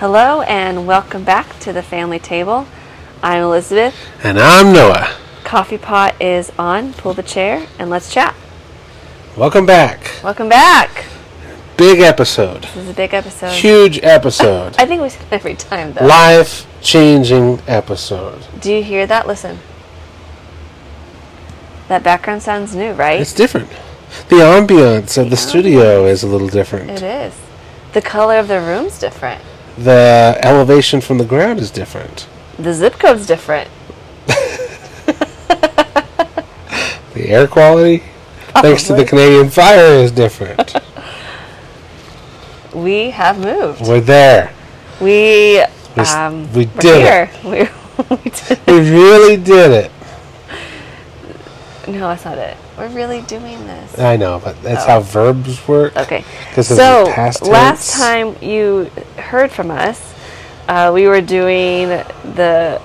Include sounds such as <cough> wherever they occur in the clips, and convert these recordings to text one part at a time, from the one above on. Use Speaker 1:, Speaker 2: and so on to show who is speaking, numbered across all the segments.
Speaker 1: Hello and welcome back to the family table. I'm Elizabeth.
Speaker 2: And I'm Noah.
Speaker 1: Coffee pot is on. Pull the chair and let's chat.
Speaker 2: Welcome back.
Speaker 1: Welcome back.
Speaker 2: Big episode.
Speaker 1: This is a big episode.
Speaker 2: Huge episode. <laughs>
Speaker 1: I think we say it every time though.
Speaker 2: Life changing episode.
Speaker 1: Do you hear that? Listen. That background sounds new, right?
Speaker 2: It's different. The ambiance of the studio is a little different.
Speaker 1: It is. The color of the room's different.
Speaker 2: The elevation from the ground is different.
Speaker 1: The zip code's different. <laughs>
Speaker 2: The air quality, thanks to the Canadian fire, is different. <laughs>
Speaker 1: We have moved.
Speaker 2: We're there.
Speaker 1: We
Speaker 2: We
Speaker 1: um
Speaker 2: we
Speaker 1: we're
Speaker 2: did
Speaker 1: here. <laughs> We, we did it.
Speaker 2: We really did it.
Speaker 1: No, that's not it. We're really doing this.
Speaker 2: I know, but that's
Speaker 1: Oh.
Speaker 2: how verbs work.
Speaker 1: Okay. So last time you heard from us, uh, we were doing the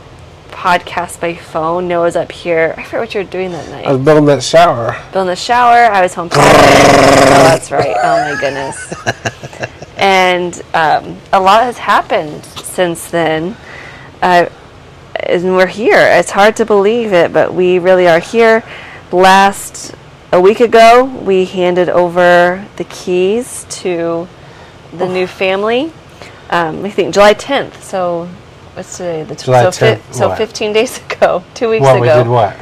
Speaker 1: podcast by phone. Noah's up here. I forget what you were doing that night.
Speaker 2: I was building that shower.
Speaker 1: Building in the shower. I was home. oh, that's right. Oh my goodness. <laughs> And um, a lot has happened since then. Uh, and we're here. It's hard to believe it, but we really are here. Last a week ago, we handed over the keys to the new family. Um, I think July 10th. So what's today? The tw-
Speaker 2: July
Speaker 1: so, fi-
Speaker 2: 10th,
Speaker 1: so 15 days <laughs> ago, two weeks
Speaker 2: What
Speaker 1: ago.
Speaker 2: we did what?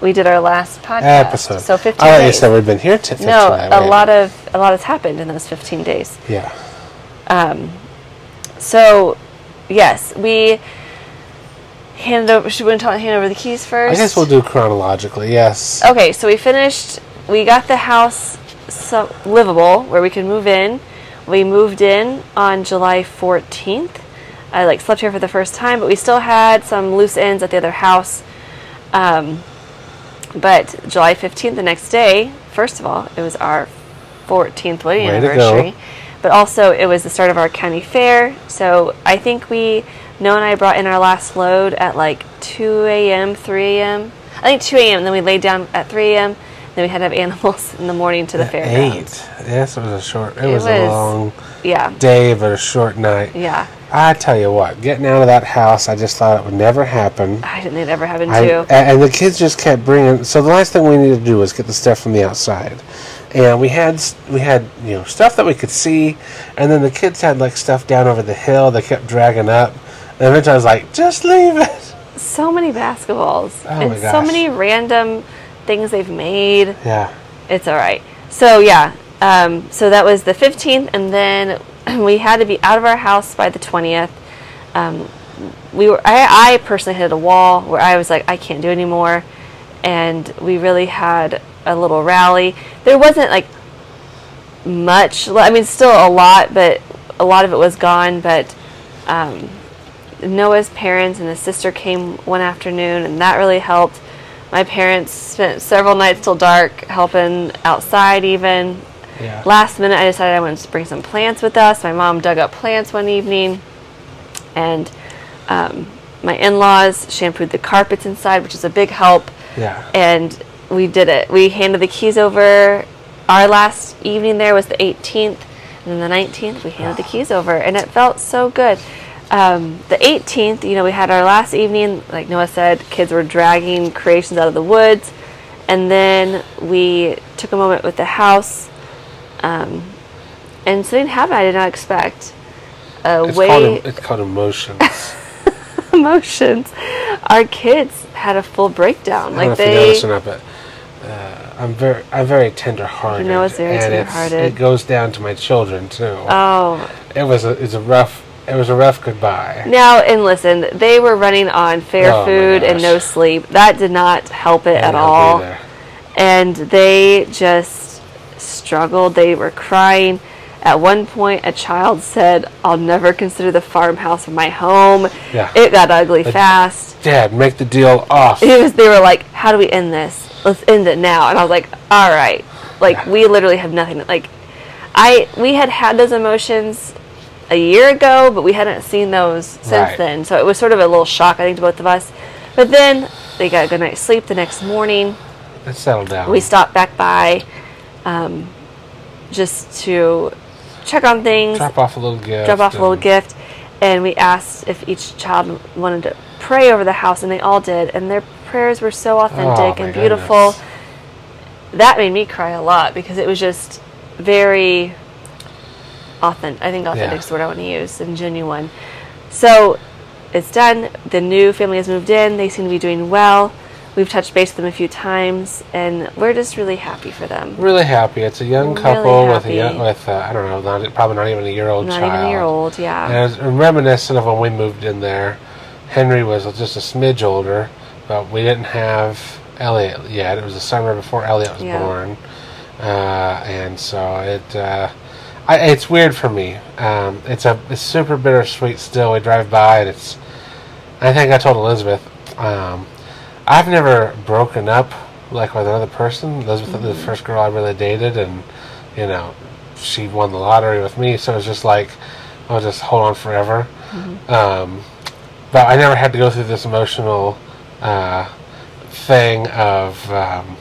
Speaker 1: We did our last podcast.
Speaker 2: Episode.
Speaker 1: So 15
Speaker 2: I
Speaker 1: days.
Speaker 2: said we'd been here to 15
Speaker 1: no,
Speaker 2: I
Speaker 1: a lot of a lot has happened in those 15 days.
Speaker 2: Yeah.
Speaker 1: Um, So, yes, we handed over. Should we hand over the keys first?
Speaker 2: I guess we'll do chronologically, yes.
Speaker 1: Okay, so we finished. We got the house so, livable where we could move in. We moved in on July 14th. I like slept here for the first time, but we still had some loose ends at the other house. Um, but July 15th, the next day, first of all, it was our 14th wedding
Speaker 2: Way to go.
Speaker 1: anniversary. But also, it was the start of our county fair. So I think we, Noah and I brought in our last load at like 2 a.m., 3 a.m. I think 2 a.m. Then we laid down at 3 a.m. Then we had to have animals in the morning to the fair.
Speaker 2: Eight. Yes, it was a short. It,
Speaker 1: It
Speaker 2: was, a long
Speaker 1: Yeah.
Speaker 2: day, but a short night.
Speaker 1: Yeah.
Speaker 2: I tell you what, getting out of that house, I just thought it would never happen.
Speaker 1: I didn't think it ever happened
Speaker 2: I,
Speaker 1: too.
Speaker 2: and the kids just kept bringing. So the last thing we needed to do was get the stuff from the outside, and we had we had you know stuff that we could see, and then the kids had like stuff down over the hill. They kept dragging up, and eventually I was like, just leave it.
Speaker 1: so many basketballs.
Speaker 2: Oh
Speaker 1: and so many random things they've made.
Speaker 2: Yeah.
Speaker 1: It's all right. So yeah, um, so that was the 15th, and then <clears throat> we had to be out of our house by the 20th. Um, we were. I, I personally hit a wall where I was like, I can't do anymore, and we really had a little rally. There wasn't like much. I mean, still a lot, but a lot of it was gone. But um, Noah's parents and his sister came one afternoon, and that really helped. My parents spent several nights till dark helping outside, even.
Speaker 2: Yeah.
Speaker 1: Last minute, I decided I wanted to bring some plants with us. My mom dug up plants one evening, and um, my in laws shampooed the carpets inside, which is a big help.
Speaker 2: Yeah.
Speaker 1: And we did it. We handed the keys over. Our last evening there was the 18th, and then the 19th we handed the keys over, and it felt so good. Um, the 18th, you know, we had our last evening. Like Noah said, kids were dragging creations out of the woods, and then we took a moment with the house. Um, and something happened I did not expect. A
Speaker 2: It's
Speaker 1: way
Speaker 2: called it's called emotions. <laughs>
Speaker 1: emotions. Our kids had a full breakdown.
Speaker 2: I don't know
Speaker 1: Like they.
Speaker 2: not, but uh, I'm very I'm very tender-hearted.
Speaker 1: You know, it's very
Speaker 2: and
Speaker 1: tender-hearted.
Speaker 2: It goes down to my children too.
Speaker 1: Oh,
Speaker 2: it was a it's a rough it was a rough goodbye.
Speaker 1: Now, and listen, they were running on fair
Speaker 2: Oh
Speaker 1: food and no sleep. That did not help it at all.
Speaker 2: either.
Speaker 1: And they just struggled. They were crying. At one point, a child said, I'll never consider the farmhouse my home.
Speaker 2: Yeah.
Speaker 1: It got ugly fast.
Speaker 2: Dad, make the deal off.
Speaker 1: It was, they were like, How do we end this? Let's end it now. And I was like, All right. Like,
Speaker 2: Yeah.
Speaker 1: we literally have nothing. Like, I we had had those emotions a year ago, but we hadn't seen those since
Speaker 2: Right.
Speaker 1: then. So it was sort of a little shock, I think, to both of us. But then they got a good night's sleep the next morning.
Speaker 2: Let's down.
Speaker 1: We stopped back by um, just to check on things,
Speaker 2: drop off a little gift.
Speaker 1: drop off a little gift. and we asked if each child wanted to pray over the house, and they all did, and their prayers were so authentic
Speaker 2: Oh,
Speaker 1: and beautiful.
Speaker 2: goodness.
Speaker 1: That made me cry a lot because it was just very authentic. I think authentic
Speaker 2: Yeah.
Speaker 1: is the word I want to use, and genuine. So it's done. The new family has moved in. They seem to be doing well. We've touched base with them a few times, and we're just really happy for them.
Speaker 2: Really happy. It's a young
Speaker 1: Really
Speaker 2: couple with a young, with uh, I don't know, not, probably not even a year old
Speaker 1: Not
Speaker 2: child.
Speaker 1: even a year old, yeah.
Speaker 2: And it's reminiscent of when we moved in there. Henry was just a smidge older, but we didn't have Elliot yet. It was the summer before Elliot was
Speaker 1: Yeah.
Speaker 2: born, uh, and so it. Uh, I, it's weird for me. Um, it's a it's super bittersweet still. We drive by and it's. I think I told Elizabeth. Um, I've never broken up like with another person. Elizabeth was the
Speaker 1: Mm-hmm.
Speaker 2: first girl I really dated, and you know, she won the lottery with me. So it's just like I'll just hold on forever.
Speaker 1: Mm-hmm.
Speaker 2: Um, but I never had to go through this emotional uh, thing of, um,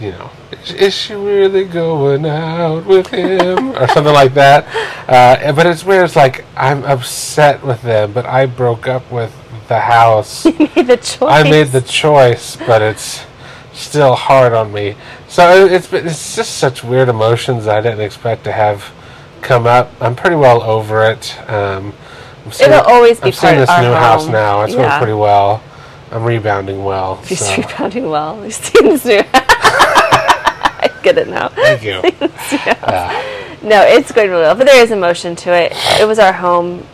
Speaker 2: you know, is, is she really going out with him or something like that? Uh, but it's weird. It's like I'm upset with them, but I broke up with the house. <laughs>
Speaker 1: made the choice.
Speaker 2: I made the choice, but it's still hard on me. So it- it's it's just such weird emotions I didn't expect to have come up. I'm pretty well over it. Um, seeing-
Speaker 1: It'll always be
Speaker 2: I'm seeing
Speaker 1: part of
Speaker 2: this
Speaker 1: our
Speaker 2: new house now. It's going pretty well. I'm rebounding well.
Speaker 1: He's
Speaker 2: so. <laughs>
Speaker 1: rebounding well. Seen this new. I <laughs> get it now.
Speaker 2: Thank you. <laughs>
Speaker 1: No, it's going really well, but there is emotion to it. It was our home.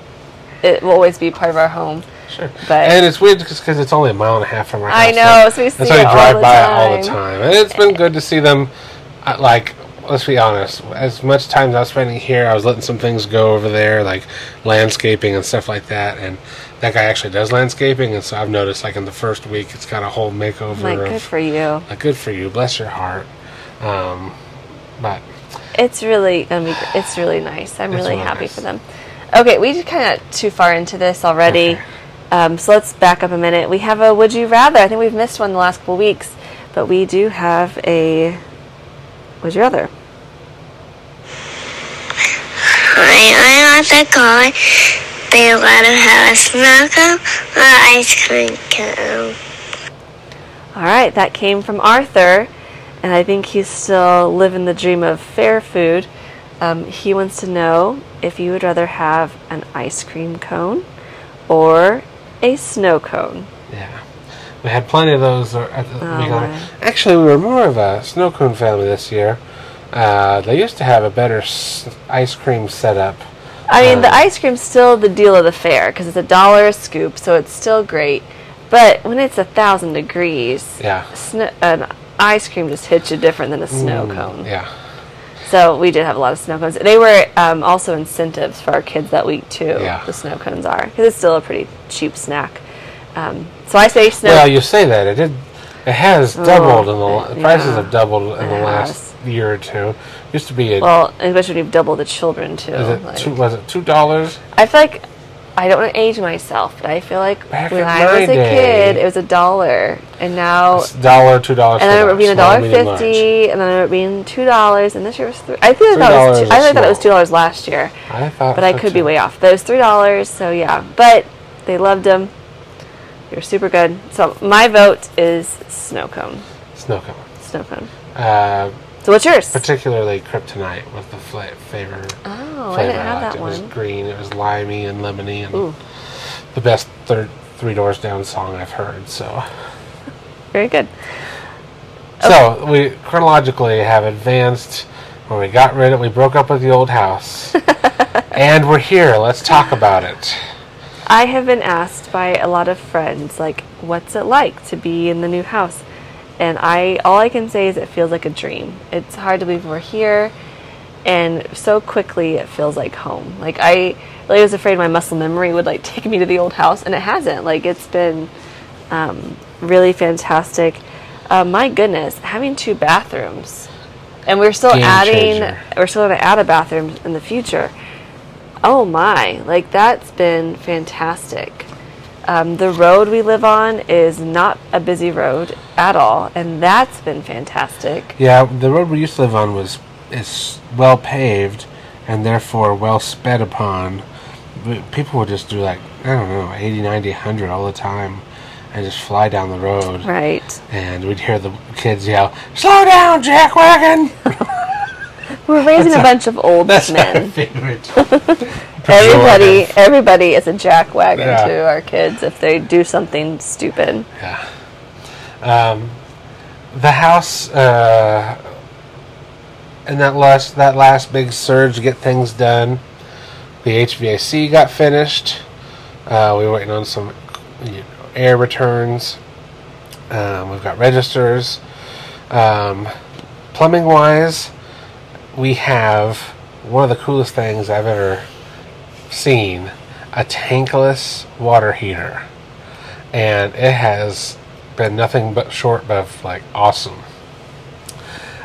Speaker 1: It will always be part of our home.
Speaker 2: Sure.
Speaker 1: But-
Speaker 2: and it's weird because it's only a mile and a half from our house.
Speaker 1: I know, so we see
Speaker 2: we
Speaker 1: it all
Speaker 2: drive
Speaker 1: the
Speaker 2: by it all the
Speaker 1: time.
Speaker 2: time. And it's been good to see them. Uh, like, let's be honest. As much time as I was spending here, I was letting some things go over there, like landscaping and stuff like that. And that guy actually does landscaping, and so I've noticed, like in the first week, it's got a whole makeover
Speaker 1: Like,
Speaker 2: of.
Speaker 1: good for you.
Speaker 2: like, good for you. Bless your heart. Um, but
Speaker 1: It's really gonna be. It's really nice. I'm really
Speaker 2: really
Speaker 1: happy
Speaker 2: nice.
Speaker 1: for them. Okay, we just kind of too far into this already.
Speaker 2: Okay.
Speaker 1: Um, so let's back up a minute. We have a would you rather. I think we've missed one the last couple weeks, but we do have a would you rather.
Speaker 3: Hi, I'm Arthur Cohen. They want to have a snow cone or ice cream cone.
Speaker 1: All right, that came from Arthur, and I think he's still living the dream of fair food. Um, he wants to know if you would rather have an ice cream cone or a snow cone.
Speaker 2: Yeah. We had plenty of those. At the,
Speaker 1: Oh, my.
Speaker 2: actually, we were more of a snow cone family this year. Uh, they used to have a better s- ice cream setup.
Speaker 1: I mean, the
Speaker 2: Um,
Speaker 1: ice cream's still the deal of the fair because it's a dollar a scoop, so it's still great. But when it's a thousand degrees,
Speaker 2: Yeah.
Speaker 1: an ice cream just hits you different than a snow
Speaker 2: Mm,
Speaker 1: cone.
Speaker 2: Yeah.
Speaker 1: So we did have a lot of snow cones. They were um, also incentives for our kids that week too.
Speaker 2: Yeah.
Speaker 1: The snow cones are because it's still a pretty cheap snack. Um, so I say snow.
Speaker 2: Well, you say that it did. It has doubled in the
Speaker 1: it-
Speaker 2: prices
Speaker 1: yeah.
Speaker 2: have doubled in the
Speaker 1: It
Speaker 2: last year or two. Used to be a
Speaker 1: well, especially when you've doubled the children too.
Speaker 2: is it
Speaker 1: like-
Speaker 2: two, was it two dollars?
Speaker 1: I feel like I don't want to age myself, but I feel like
Speaker 2: Back
Speaker 1: when I was a
Speaker 2: day-
Speaker 1: kid, it was a dollar, and now
Speaker 2: It's dollar, two dollars.
Speaker 1: and then it would be a dollar fifty, and then it would be two dollars, and this year was three. I feel like that was. Two, I think that it was two dollars last year,
Speaker 2: I thought,
Speaker 1: but I could be way off. But it was three dollars, so yeah. But they loved them. They were super good. So my vote is snow cone.
Speaker 2: Snow cone.
Speaker 1: Snow cone.
Speaker 2: Uh,
Speaker 1: So what's yours?
Speaker 2: particularly kryptonite was the fla- flavor.
Speaker 1: Oh, I didn't have
Speaker 2: liked.
Speaker 1: that
Speaker 2: It was green. It was limey and lemony, and
Speaker 1: Ooh,
Speaker 2: the best third three doors down song I've heard. So,
Speaker 1: very good.
Speaker 2: so oh. we chronologically have advanced when we got rid of. We broke up with the old house, <laughs> and we're here. Let's talk about it.
Speaker 1: I have been asked by a lot of friends, like, what's it like to be in the new house? And I, all I can say is it feels like a dream. It's hard to believe we're here, and so quickly it feels like home. Like I really was afraid my muscle memory would like take me to the old house, and it hasn't. Like it's been um, really fantastic. Uh, my goodness, having two bathrooms, and we're still
Speaker 2: Game
Speaker 1: adding.
Speaker 2: changer.
Speaker 1: We're still going to add a bathroom in the future. Oh my, like that's been fantastic. Um, the road we live on is not a busy road at all, and that's been fantastic.
Speaker 2: Yeah, the road we used to live on was is well paved and therefore well sped upon, people would just do like I don't know 80, 90, 100 all the time, and just fly down the road.
Speaker 1: Right.
Speaker 2: And we'd hear the kids yell, "Slow down, Jack Wagon!" <laughs>
Speaker 1: We're raising a
Speaker 2: our-
Speaker 1: bunch of old
Speaker 2: That's our
Speaker 1: men.
Speaker 2: favorite. <laughs>
Speaker 1: Everybody, everybody is a jackwagon
Speaker 2: Yeah.
Speaker 1: to our kids if they do something stupid.
Speaker 2: Yeah. Um, the house, uh, and that last that last big surge to get things done. The HVAC got finished. Uh, we were waiting on some you know, air returns. Um, we've got registers. Um, plumbing wise, we have one of the coolest things I've ever seen a tankless water heater and it has been nothing but short of like awesome.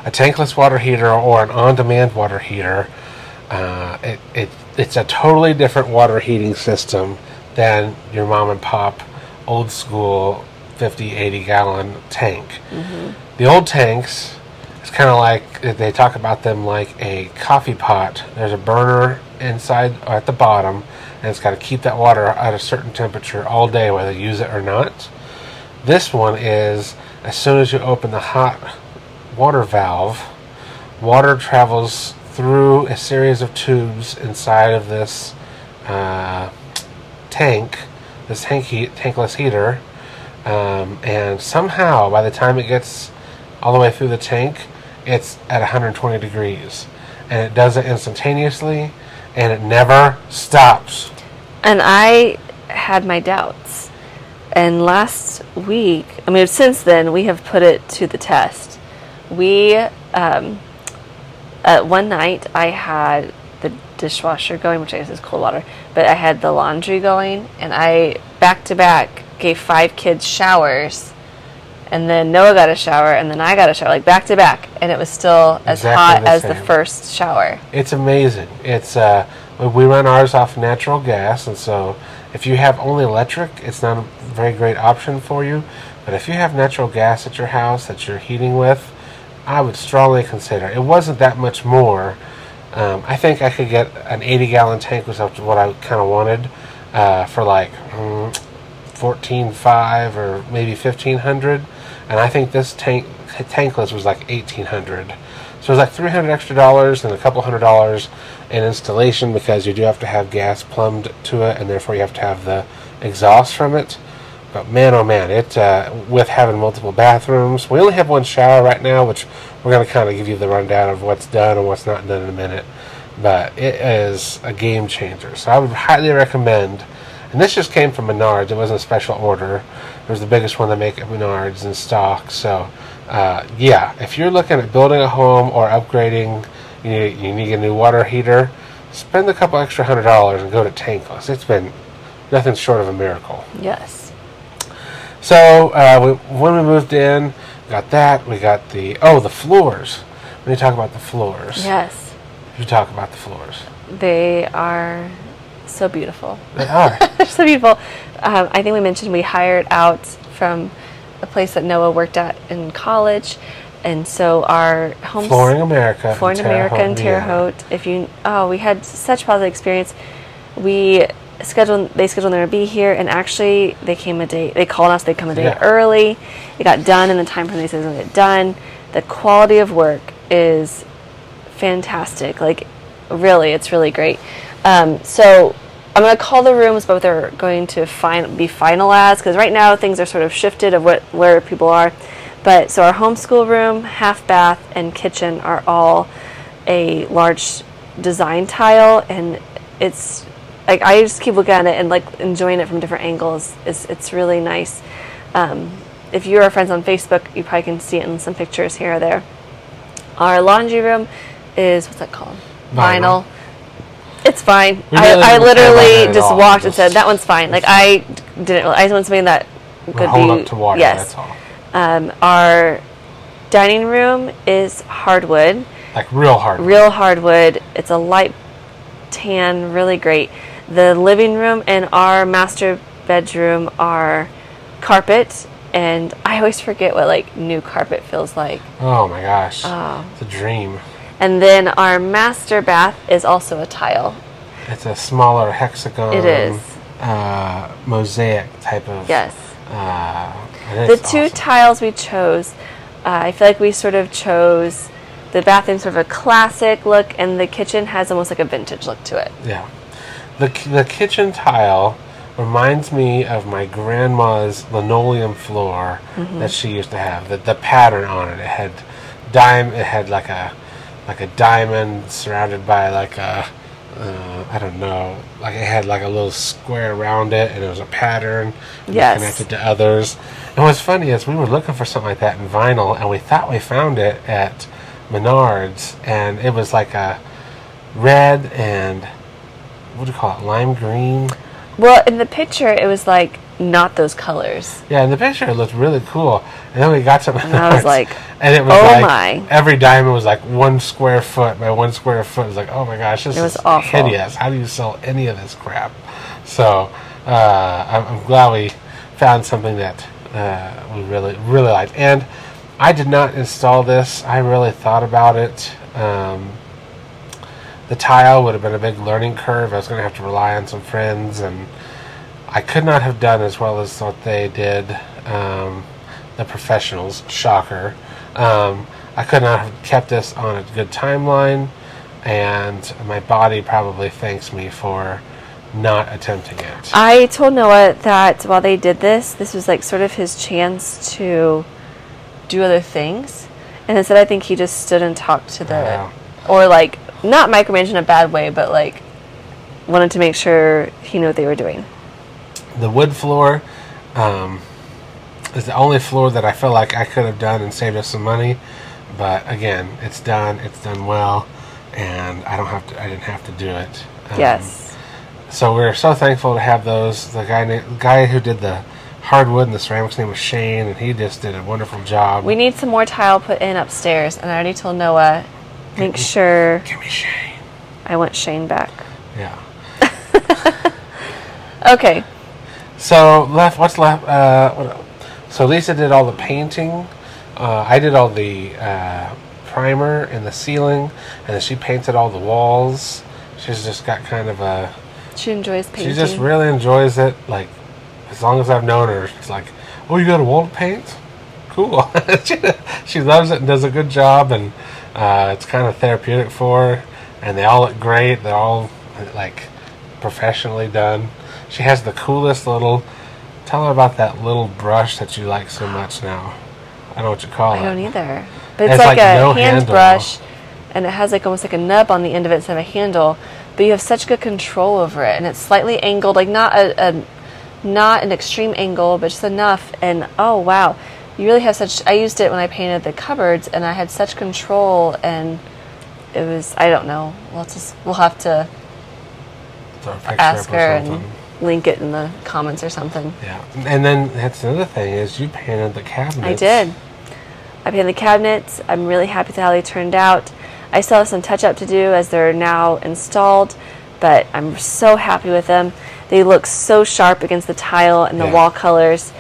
Speaker 2: A tankless water heater or an on-demand water heater, uh, it, it it's a totally different water heating system than your mom and pop old school 50 80 gallon tank. The old tanks it's kind of like they talk about them like a coffee pot. There's a burner inside at the bottom, and it's got to keep that water at a certain temperature all day, whether you use it or not. This one is as soon as you open the hot water valve, water travels through a series of tubes inside of this uh, tank, this tank heat, tankless heater, um, and somehow by the time it gets all the way through the tank, it's at 120 degrees, and it does it instantaneously, and it never stops.
Speaker 1: And I had my doubts. And last week, I mean, since then, we have put it to the test. We, um, uh, one night, I had the dishwasher going, which I guess is cold water, but I had the laundry going, and I back to back gave five kids showers. And then Noah got a shower, and then I got a shower, like back to back, and it was still as
Speaker 2: Exactly
Speaker 1: hot
Speaker 2: the
Speaker 1: as the first shower.
Speaker 2: It's amazing. It's uh, we run ours off natural gas, and so if you have only electric, it's not a very great option for you. But if you have natural gas at your house that you're heating with, I would strongly consider. It wasn't that much more. Um, I think I could get an 80 gallon tank was up to what I kind of wanted uh, for like mm, 14.5 or maybe 1500 and I think this tank tankless was like 1800 so it was like 300 extra dollars and a couple hundred dollars in installation because you do have to have gas plumbed to it and therefore you have to have the exhaust from it. But man oh man it uh, with having multiple bathrooms we only have one shower right now which we're going to kind of give you the rundown of what's done and what's not done in a minute. But it is a game changer. So i would highly recommend and this just came from menards. It wasn't a special order it was the biggest one they make at menards in stock so uh, yeah if you're looking at building a home or upgrading you need, you need a new water heater spend a couple extra hundred dollars and go to tankless it's been nothing short of a miracle
Speaker 1: Yes.
Speaker 2: so uh, we, when we moved in, got that. We got the oh the floors. When you talk about the floors,
Speaker 1: Yes.
Speaker 2: you talk about the floors.
Speaker 1: They are so beautiful.
Speaker 2: They are. <laughs>
Speaker 1: They're so beautiful. Um, I think we mentioned we hired out from a place that Noah worked at in college, and so our home
Speaker 2: Flooring America. in
Speaker 1: Flooring America
Speaker 2: Haute,
Speaker 1: in Terre
Speaker 2: Indiana.
Speaker 1: Haute. If you oh, we had such positive experience. We scheduled they scheduled them to be here, and actually they came a day. They called us. They come a day
Speaker 2: Yeah.
Speaker 1: early. It got done in the time frame they said it to get done. The quality of work is fantastic. Like, really, it's really great. Um, so I'm going to call the rooms, but they're going to fin- be finalized because right now things are sort of shifted of what where people are. But so our homeschool room, half bath, and kitchen are all a large design tile, and it's like I just keep looking at it and like enjoying it from different angles. It's it's really nice. Um, if you're friends on Facebook, you probably can see it in some pictures here or there. Our laundry room is what's that called?
Speaker 2: Vinyl.
Speaker 1: It's fine. I, I
Speaker 2: didn't care about that
Speaker 1: literally just
Speaker 2: all.
Speaker 1: walked and said that one's fine. Like I didn't. I just want something that could
Speaker 2: Hold
Speaker 1: be
Speaker 2: up to water.
Speaker 1: Yes. Um, our dining room is hardwood,
Speaker 2: Like real hard.
Speaker 1: real hardwood. It's a light tan, really great. The living room and our master bedroom are carpet, and I always forget what like new carpet feels like.
Speaker 2: Oh my gosh.
Speaker 1: Oh.
Speaker 2: It's a dream.
Speaker 1: And then our master bath is also a tile.
Speaker 2: It's a smaller hexagon.
Speaker 1: It is.
Speaker 2: Uh, mosaic type of.
Speaker 1: Yes.
Speaker 2: Uh,
Speaker 1: The two
Speaker 2: awesome.
Speaker 1: tiles we chose, uh, I feel like we sort of chose the bathroom sort of a classic look, and the kitchen has almost like a vintage look to it.
Speaker 2: Yeah. The, the kitchen tile reminds me of my grandma's linoleum floor
Speaker 1: Mm-hmm.
Speaker 2: that she used to have. The, the pattern on it, it had dime. It had like a like a diamond surrounded by like a uh, I don't know, like it had like a little square around it, and it was a pattern
Speaker 1: Yes.
Speaker 2: connected to others. And what's funny is we were looking for something like that in vinyl, and we thought we found it at Menards, and it was like a red and what do you call it, lime green.
Speaker 1: Well, in the picture, it was like not those colors.
Speaker 2: Yeah, in the picture looked really cool, and then we got to Menards,
Speaker 1: I was <laughs> like,
Speaker 2: and it was
Speaker 1: "Oh
Speaker 2: like
Speaker 1: my."
Speaker 2: every diamond was like one square foot by one square foot. It was like, oh my gosh, this
Speaker 1: It was
Speaker 2: is
Speaker 1: awful.
Speaker 2: hideous. How do you sell any of this crap? So uh, I'm, I'm glad we found something that uh, we really really liked, and I did not install this. I really thought about it. Um, the tile would have been a big learning curve. I was going to have to rely on some friends, and I could not have done as well as what they did. Um, the professionals, shocker. Um, I could not have kept this on a good timeline, and my body probably thanks me for not attempting it.
Speaker 1: I told Noah that while they did this, this was like sort of his chance to do other things. And instead, I think he just stood and talked to the,
Speaker 2: Wow.
Speaker 1: or like, not micromanage in a bad way, but like, wanted to make sure he knew what they were doing.
Speaker 2: The wood floor um, is the only floor that I feel like I could have done and saved us some money. But again, it's done. It's done well, and I don't have to. I didn't have to do it. Um,
Speaker 1: yes.
Speaker 2: So we're so thankful to have those. The guy, the guy who did the hardwood and the ceramics name was Shane, and he just did a wonderful job.
Speaker 1: We need some more tile put in upstairs, and I already told Noah, make sure
Speaker 2: Give me Shane.
Speaker 1: I want Shane back.
Speaker 2: Yeah. <laughs>
Speaker 1: Okay.
Speaker 2: So left. What's left? Uh, what, so Lisa did all the painting. Uh, I did all the uh, primer and the ceiling, and then she painted all the walls. She's just got kind of a.
Speaker 1: She enjoys painting.
Speaker 2: She just really enjoys it. Like as long as I've known her, she's like, oh, you got a wall to paint? Cool. <laughs> she, she loves it and does a good job, and uh, it's kind of therapeutic for her. And they all look great. They're all like professionally done. She has the coolest little. Tell her about that little brush that you like so much now. I don't know what you call
Speaker 1: I
Speaker 2: it.
Speaker 1: I don't either. But it's
Speaker 2: It's
Speaker 1: like,
Speaker 2: like
Speaker 1: a
Speaker 2: no
Speaker 1: hand
Speaker 2: handle.
Speaker 1: brush, and it has like almost like a nub on the end of it instead of a handle. But you have such good control over it, and it's slightly angled, like not a, a not an extreme angle, but just enough. And oh wow, you really have such. I used it when I painted the cupboards, and I had such control, and it was. I don't know. We'll just we'll have to
Speaker 2: Throw a picture
Speaker 1: ask her and. Link it in the comments or something.
Speaker 2: Yeah, and then that's another thing is you painted the cabinets.
Speaker 1: I did. I painted the cabinets. I'm really happy with how they turned out. I still have some touch up to do as they're now installed, but I'm so happy with them. They look so sharp against the tile and the
Speaker 2: Yeah.
Speaker 1: wall colors.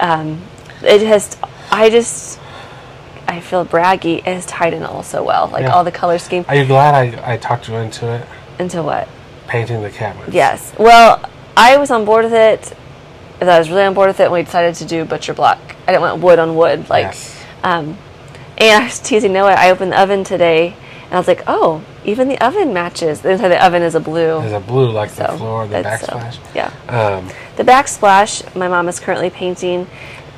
Speaker 1: Um, it has, I just, I feel braggy. It has tied in all so well. Like
Speaker 2: Yeah.
Speaker 1: all the color scheme.
Speaker 2: Are you glad I, I talked you into it?
Speaker 1: Into what?
Speaker 2: Painting the cabinets.
Speaker 1: Yes. Well, I was on board with it. That I was really on board with it when we decided to do butcher block. I didn't want wood on wood. Like,
Speaker 2: Yes.
Speaker 1: um, and I was teasing Noah. I opened the oven today, and I was like, "Oh, even the oven matches." The inside the oven is a blue.
Speaker 2: There's a blue like the
Speaker 1: So,
Speaker 2: floor, the
Speaker 1: uh,
Speaker 2: backsplash.
Speaker 1: yeah.
Speaker 2: Um,
Speaker 1: The backsplash, my mom is currently painting,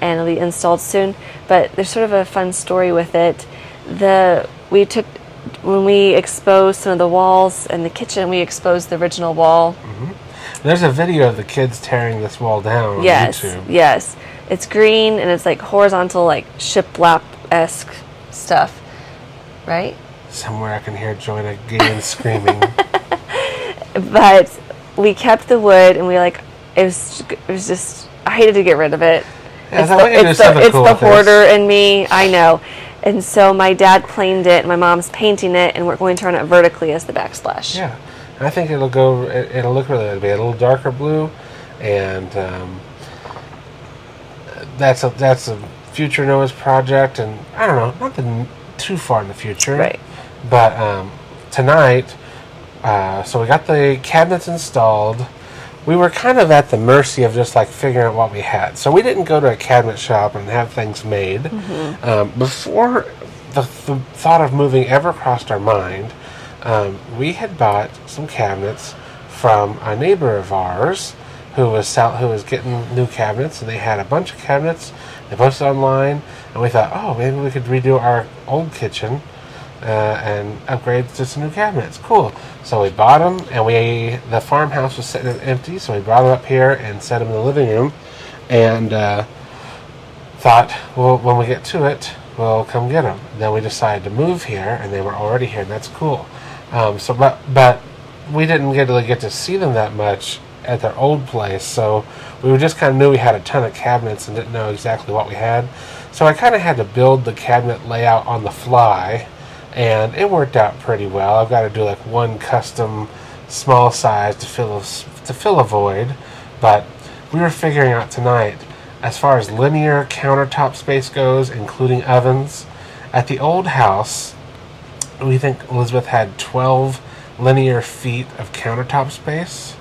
Speaker 1: and it'll be installed soon. But there's sort of a fun story with it. The we took when we exposed some of the walls in the kitchen. We exposed the original wall.
Speaker 2: There's a video of the kids tearing this wall down on
Speaker 1: yes,
Speaker 2: YouTube.
Speaker 1: yes. It's green and it's like horizontal, like shiplap esque stuff, right?
Speaker 2: Somewhere I can hear Joanna Gaines screaming. <laughs>
Speaker 1: but we kept the wood and we like it was it was just I hated to get rid of it.
Speaker 2: Yeah,
Speaker 1: it's the,
Speaker 2: want you to do
Speaker 1: it's the, it's
Speaker 2: cool
Speaker 1: the hoarder in me, I know. And so my dad planed it and my mom's painting it and we're going to turn it vertically as the backsplash.
Speaker 2: yeah, I think it'll go. It, it'll look really. It'll be a little darker blue, and um, that's a that's a future Noah's project, and I don't know, nothing too far in the future.
Speaker 1: Right.
Speaker 2: But um, tonight, uh, so we got the cabinets installed. We were kind of at the mercy of just like figuring out what we had. So we didn't go to a cabinet shop and have things made. Um, before the, the thought of moving ever crossed our mind, um, we had bought some cabinets from a neighbor of ours who was sell- who was getting new cabinets, and they had a bunch of cabinets. They posted online, and we thought, oh, maybe we could redo our old kitchen uh, and upgrade to some new cabinets. Cool. So we bought them, and we the farmhouse was sitting empty, so we brought them up here and set them in the living room, and uh, thought, well, when we get to it, we'll come get them. Then we decided to move here, and they were already here, and that's cool. Um, so, but but we didn't get to get to see them that much at their old place, so we just kind of knew we had a ton of cabinets and didn't know exactly what we had. So I kind of had to build the cabinet layout on the fly, and it worked out pretty well. I've got to do like one custom small size to fill a, to fill a void, but we were figuring out tonight as far as linear countertop space goes, including ovens. At the old house, we think Elizabeth had 12 linear feet of countertop space,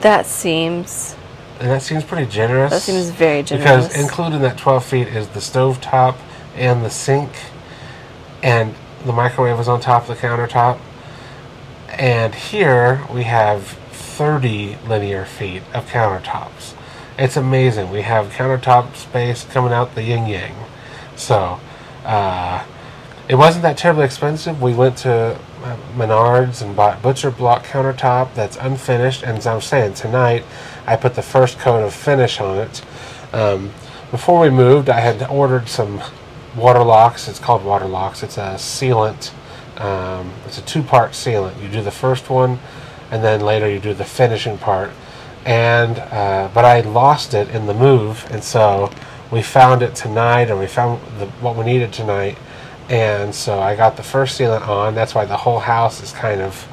Speaker 1: That seems
Speaker 2: and that seems pretty generous.
Speaker 1: that seems very generous.
Speaker 2: Because included in that 12 feet is the stove top and the sink, and the microwave was on top of the countertop. And here we have 30 linear feet of countertops. It's amazing. We have countertop space coming out the yin yang. So, uh, it wasn't that terribly expensive. We went to uh, Menards and bought butcher block countertop that's unfinished. And as I'm saying, tonight I put the first coat of finish on it. Um, before we moved, I had ordered some Waterlox. It's called Waterlox. It's a sealant. Um, it's a two-part sealant. You do the first one, and then later you do the finishing part. And uh, but I lost it in the move, and so we found it tonight, and we found the, what we needed tonight. And so I got the first sealant on. That's why the whole house is kind of.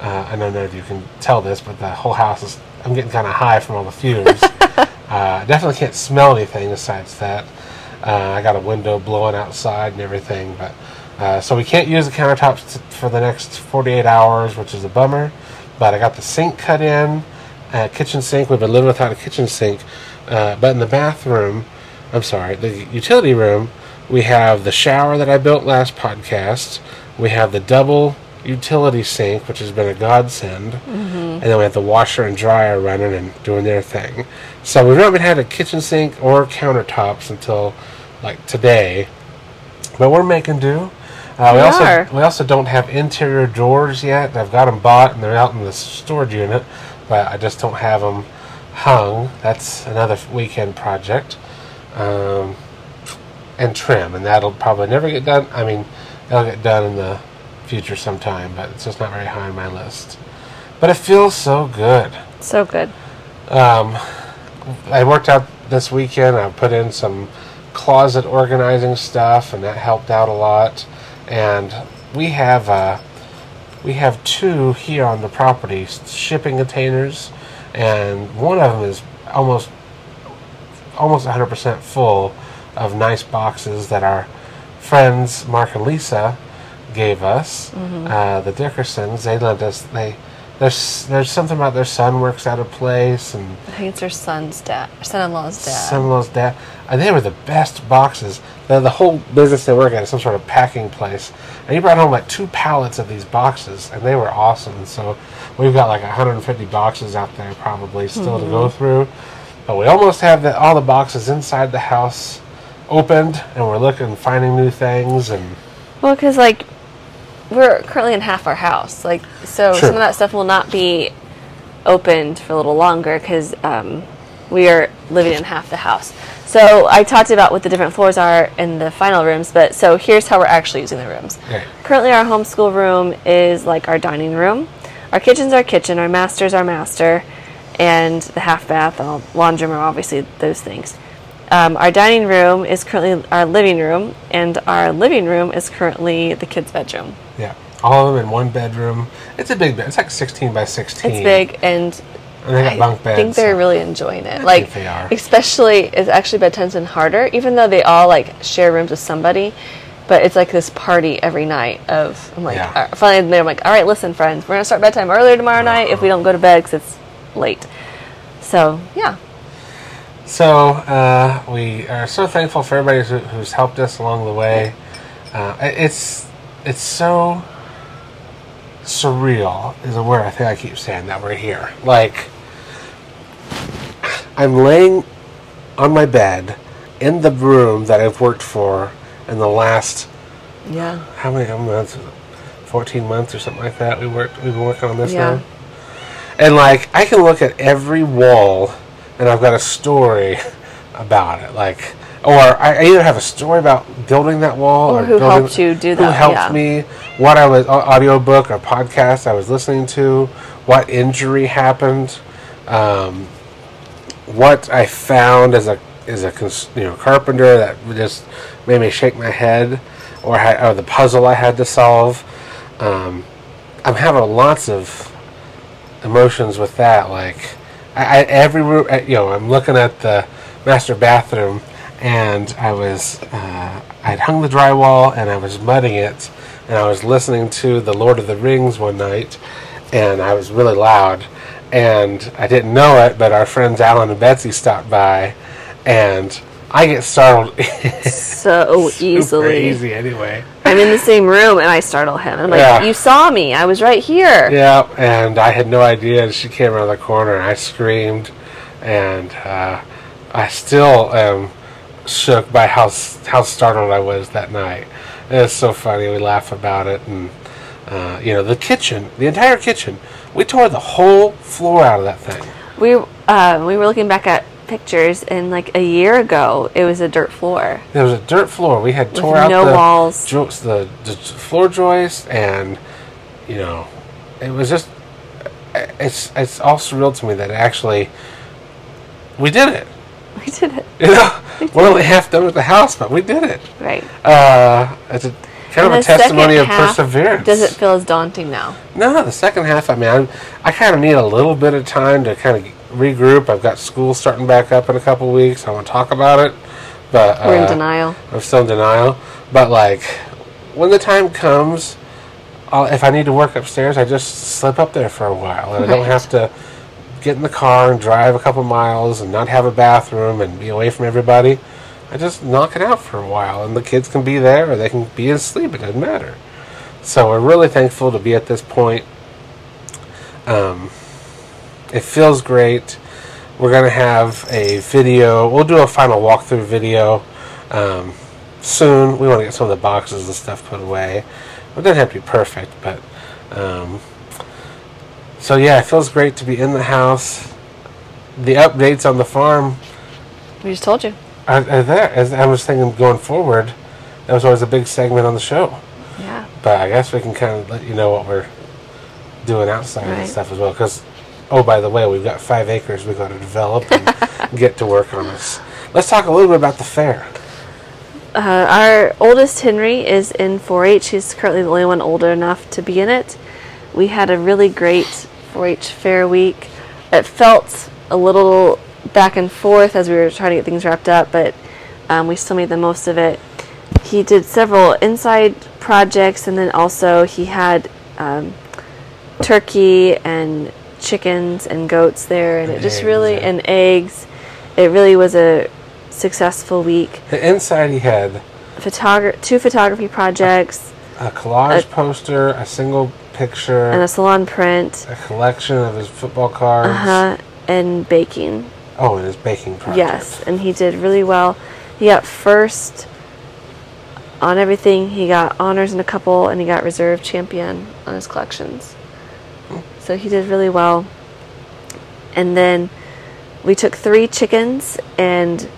Speaker 2: Uh, I don't know if you can tell this, but the whole house is. I'm getting kind of high from all the fumes. <laughs> uh, definitely can't smell anything besides that. Uh, I got a window blowing outside and everything, but uh, so we can't use the countertops t- for the next 48 hours, which is a bummer. But I got the sink cut in, uh, kitchen sink. We've been living without a kitchen sink, uh, but in the bathroom, I'm sorry, the utility room, we have the shower that I built last podcast. We have the double utility sink, which has been a godsend, and then we have the washer and dryer running and doing their thing. So we've not been had a kitchen sink or countertops until like today, but we're making do. Uh, we
Speaker 1: We
Speaker 2: also
Speaker 1: are.
Speaker 2: we also don't have interior doors yet. I've got them bought and they're out in the storage unit, but I just don't have them hung. That's another weekend project. Um, and trim, and that'll probably never get done. I mean, it'll get done in the future sometime, but it's just not very high on my list. But it feels so good.
Speaker 1: so good.
Speaker 2: Um, I worked out this weekend. I put in some closet organizing stuff, and that helped out a lot. And we have uh, we have two here on the property shipping containers, and one of them is almost almost 100% full of nice boxes that our friends Mark and Lisa gave us. Mm-hmm. Uh, the Dickersons they lent us they. There's there's something about their son works out of place and
Speaker 1: I think it's their son's dad, son-in-law's dad.
Speaker 2: Seminoles dad. And they were the best boxes. The, the whole business they work at is some sort of packing place. And he brought home like two pallets of these boxes, and they were awesome. And so we've got like 150 boxes out there probably still to mm-hmm. go through. But we almost have the, all the boxes inside the house opened, and we're looking, finding new things. And
Speaker 1: Well, because like we're currently in half our house, like so
Speaker 2: Sure.
Speaker 1: some of that stuff will not be opened for a little longer because um, we are living in half the house. So I talked about what the different floors are in the final rooms, but so here's how we're actually using the rooms.
Speaker 2: Okay.
Speaker 1: Currently, our homeschool room is like our dining room. Our kitchen's our kitchen. Our master's our master, and the half bath, the laundry room, obviously those things. Um, our dining room is currently our living room, and our living room is currently the kids' bedroom.
Speaker 2: yeah, all of them in one bedroom. It's a big bed. It's like 16 by 16.
Speaker 1: It's big, and
Speaker 2: And they got
Speaker 1: I
Speaker 2: bunk beds.
Speaker 1: think they're
Speaker 2: so-
Speaker 1: really enjoying it. Like,
Speaker 2: they are.
Speaker 1: especially, it's actually bedtime's been harder, even though they all like share rooms with somebody. But it's like this party every night of I'm like
Speaker 2: Yeah.
Speaker 1: uh, finally I'm like all right listen friends we're gonna start bedtime earlier tomorrow night if we don't go to bed because it's late. So yeah,
Speaker 2: So uh, we are so thankful for everybody who, who's helped us along the way. Uh, it's it's so surreal is a word I think I keep saying that we're here. Like I'm laying on my bed in the room that I've worked for in the last
Speaker 1: yeah,
Speaker 2: how many months? Fourteen months or something like that. We worked. We've been working on this
Speaker 1: Yeah.
Speaker 2: now. And like I can look at every wall, and I've got a story about it. Like, or I, either have a story about building that wall,
Speaker 1: Or
Speaker 2: or,
Speaker 1: who
Speaker 2: building-
Speaker 1: helped you do that, Who
Speaker 2: helped
Speaker 1: yeah.
Speaker 2: me? What I was audio book or podcast I was listening to? What injury happened? Um, what I found as a as a cons- you know carpenter that just made me shake my head, or, had, or the puzzle I had to solve. Um, I'm having lots of emotions with that. Like I, I every room, uh, you know, I'm looking at the master bathroom, and I was uh, I'd hung the drywall and I was mudding it, and I was listening to the Lord of the Rings one night, and I was really loud, and I didn't know it, but our friends Alan and Betsy stopped by, and I get startled <laughs>
Speaker 1: so
Speaker 2: super
Speaker 1: easily.
Speaker 2: easy anyway.
Speaker 1: I'm in the same room and I startle him. I'm like,
Speaker 2: Yeah.
Speaker 1: you saw me. I was right here.
Speaker 2: Yeah, and I had no idea. And she came around the corner, and I screamed, and uh, I still am shook by how how startled I was that night. It was so funny. We laugh about it, and uh, you know, the kitchen, the entire kitchen, we tore the whole floor out of that thing.
Speaker 1: We uh, we were looking back at pictures and like a year ago it was a dirt floor.
Speaker 2: It was a dirt floor. We had tore out
Speaker 1: no
Speaker 2: the
Speaker 1: walls.
Speaker 2: jo- the, the floor joists, and you know, it was just it's it's all surreal to me that actually we did it. <laughs>
Speaker 1: We did it. <laughs>
Speaker 2: You know, we're only half done with the house, but we did it.
Speaker 1: Right.
Speaker 2: Uh, it's a kind
Speaker 1: And
Speaker 2: of a testimony of
Speaker 1: half,
Speaker 2: perseverance.
Speaker 1: Does it feel as daunting now?
Speaker 2: No, the second half. I mean, I, I kind of need a little bit of time to kind of regroup. I've got school starting back up in a couple weeks. I want to talk about it, but
Speaker 1: We're in
Speaker 2: uh,
Speaker 1: denial.
Speaker 2: I'm still in denial. But like, when the time comes, I'll, if I need to work upstairs, I just slip up there for a while, and I don't have to get in the car and drive a couple miles and not have a bathroom and be away from everybody. I just knock it out for a while, and the kids can be there or they can be asleep. It doesn't matter. So we're really thankful to be at this point. Um, it feels great. We're gonna have a video. We'll do a final walkthrough video um, soon. We want to get some of the boxes and stuff put away. It doesn't have to be perfect, but um, so yeah, it feels great to be in the house. The updates on the farm
Speaker 1: We just told you.
Speaker 2: are, are there. As I was thinking going forward, that was always a big segment on the show.
Speaker 1: Yeah.
Speaker 2: But I guess we can kind of let you know what we're doing outside
Speaker 1: Right.
Speaker 2: and stuff as well. Because, oh, by the way, we've got five acres we've got to develop and <laughs> get to work on this. Let's talk a little bit about the fair.
Speaker 1: Uh, our oldest Henry is in 4-H. He's currently the only one older enough to be in it. We had a really great 4-H fair week. It felt a little back and forth as we were trying to get things wrapped up, but um, we still made the most of it. He did several inside projects, and then also he had um, turkey and chickens and goats there, and,
Speaker 2: And
Speaker 1: it just really
Speaker 2: yeah.
Speaker 1: and eggs. It really was a successful week
Speaker 2: The inside, he had
Speaker 1: photogra- two photography projects
Speaker 2: a collage
Speaker 1: A-
Speaker 2: poster, a single picture,
Speaker 1: and a salon print,
Speaker 2: a collection of his football cards.
Speaker 1: uh-huh, and baking.
Speaker 2: Oh, and his baking project.
Speaker 1: Yes, and he did really well. He got first on everything. He got honors in a couple, and he got reserve champion on his collections. So he did really well. And then we took three chickens, and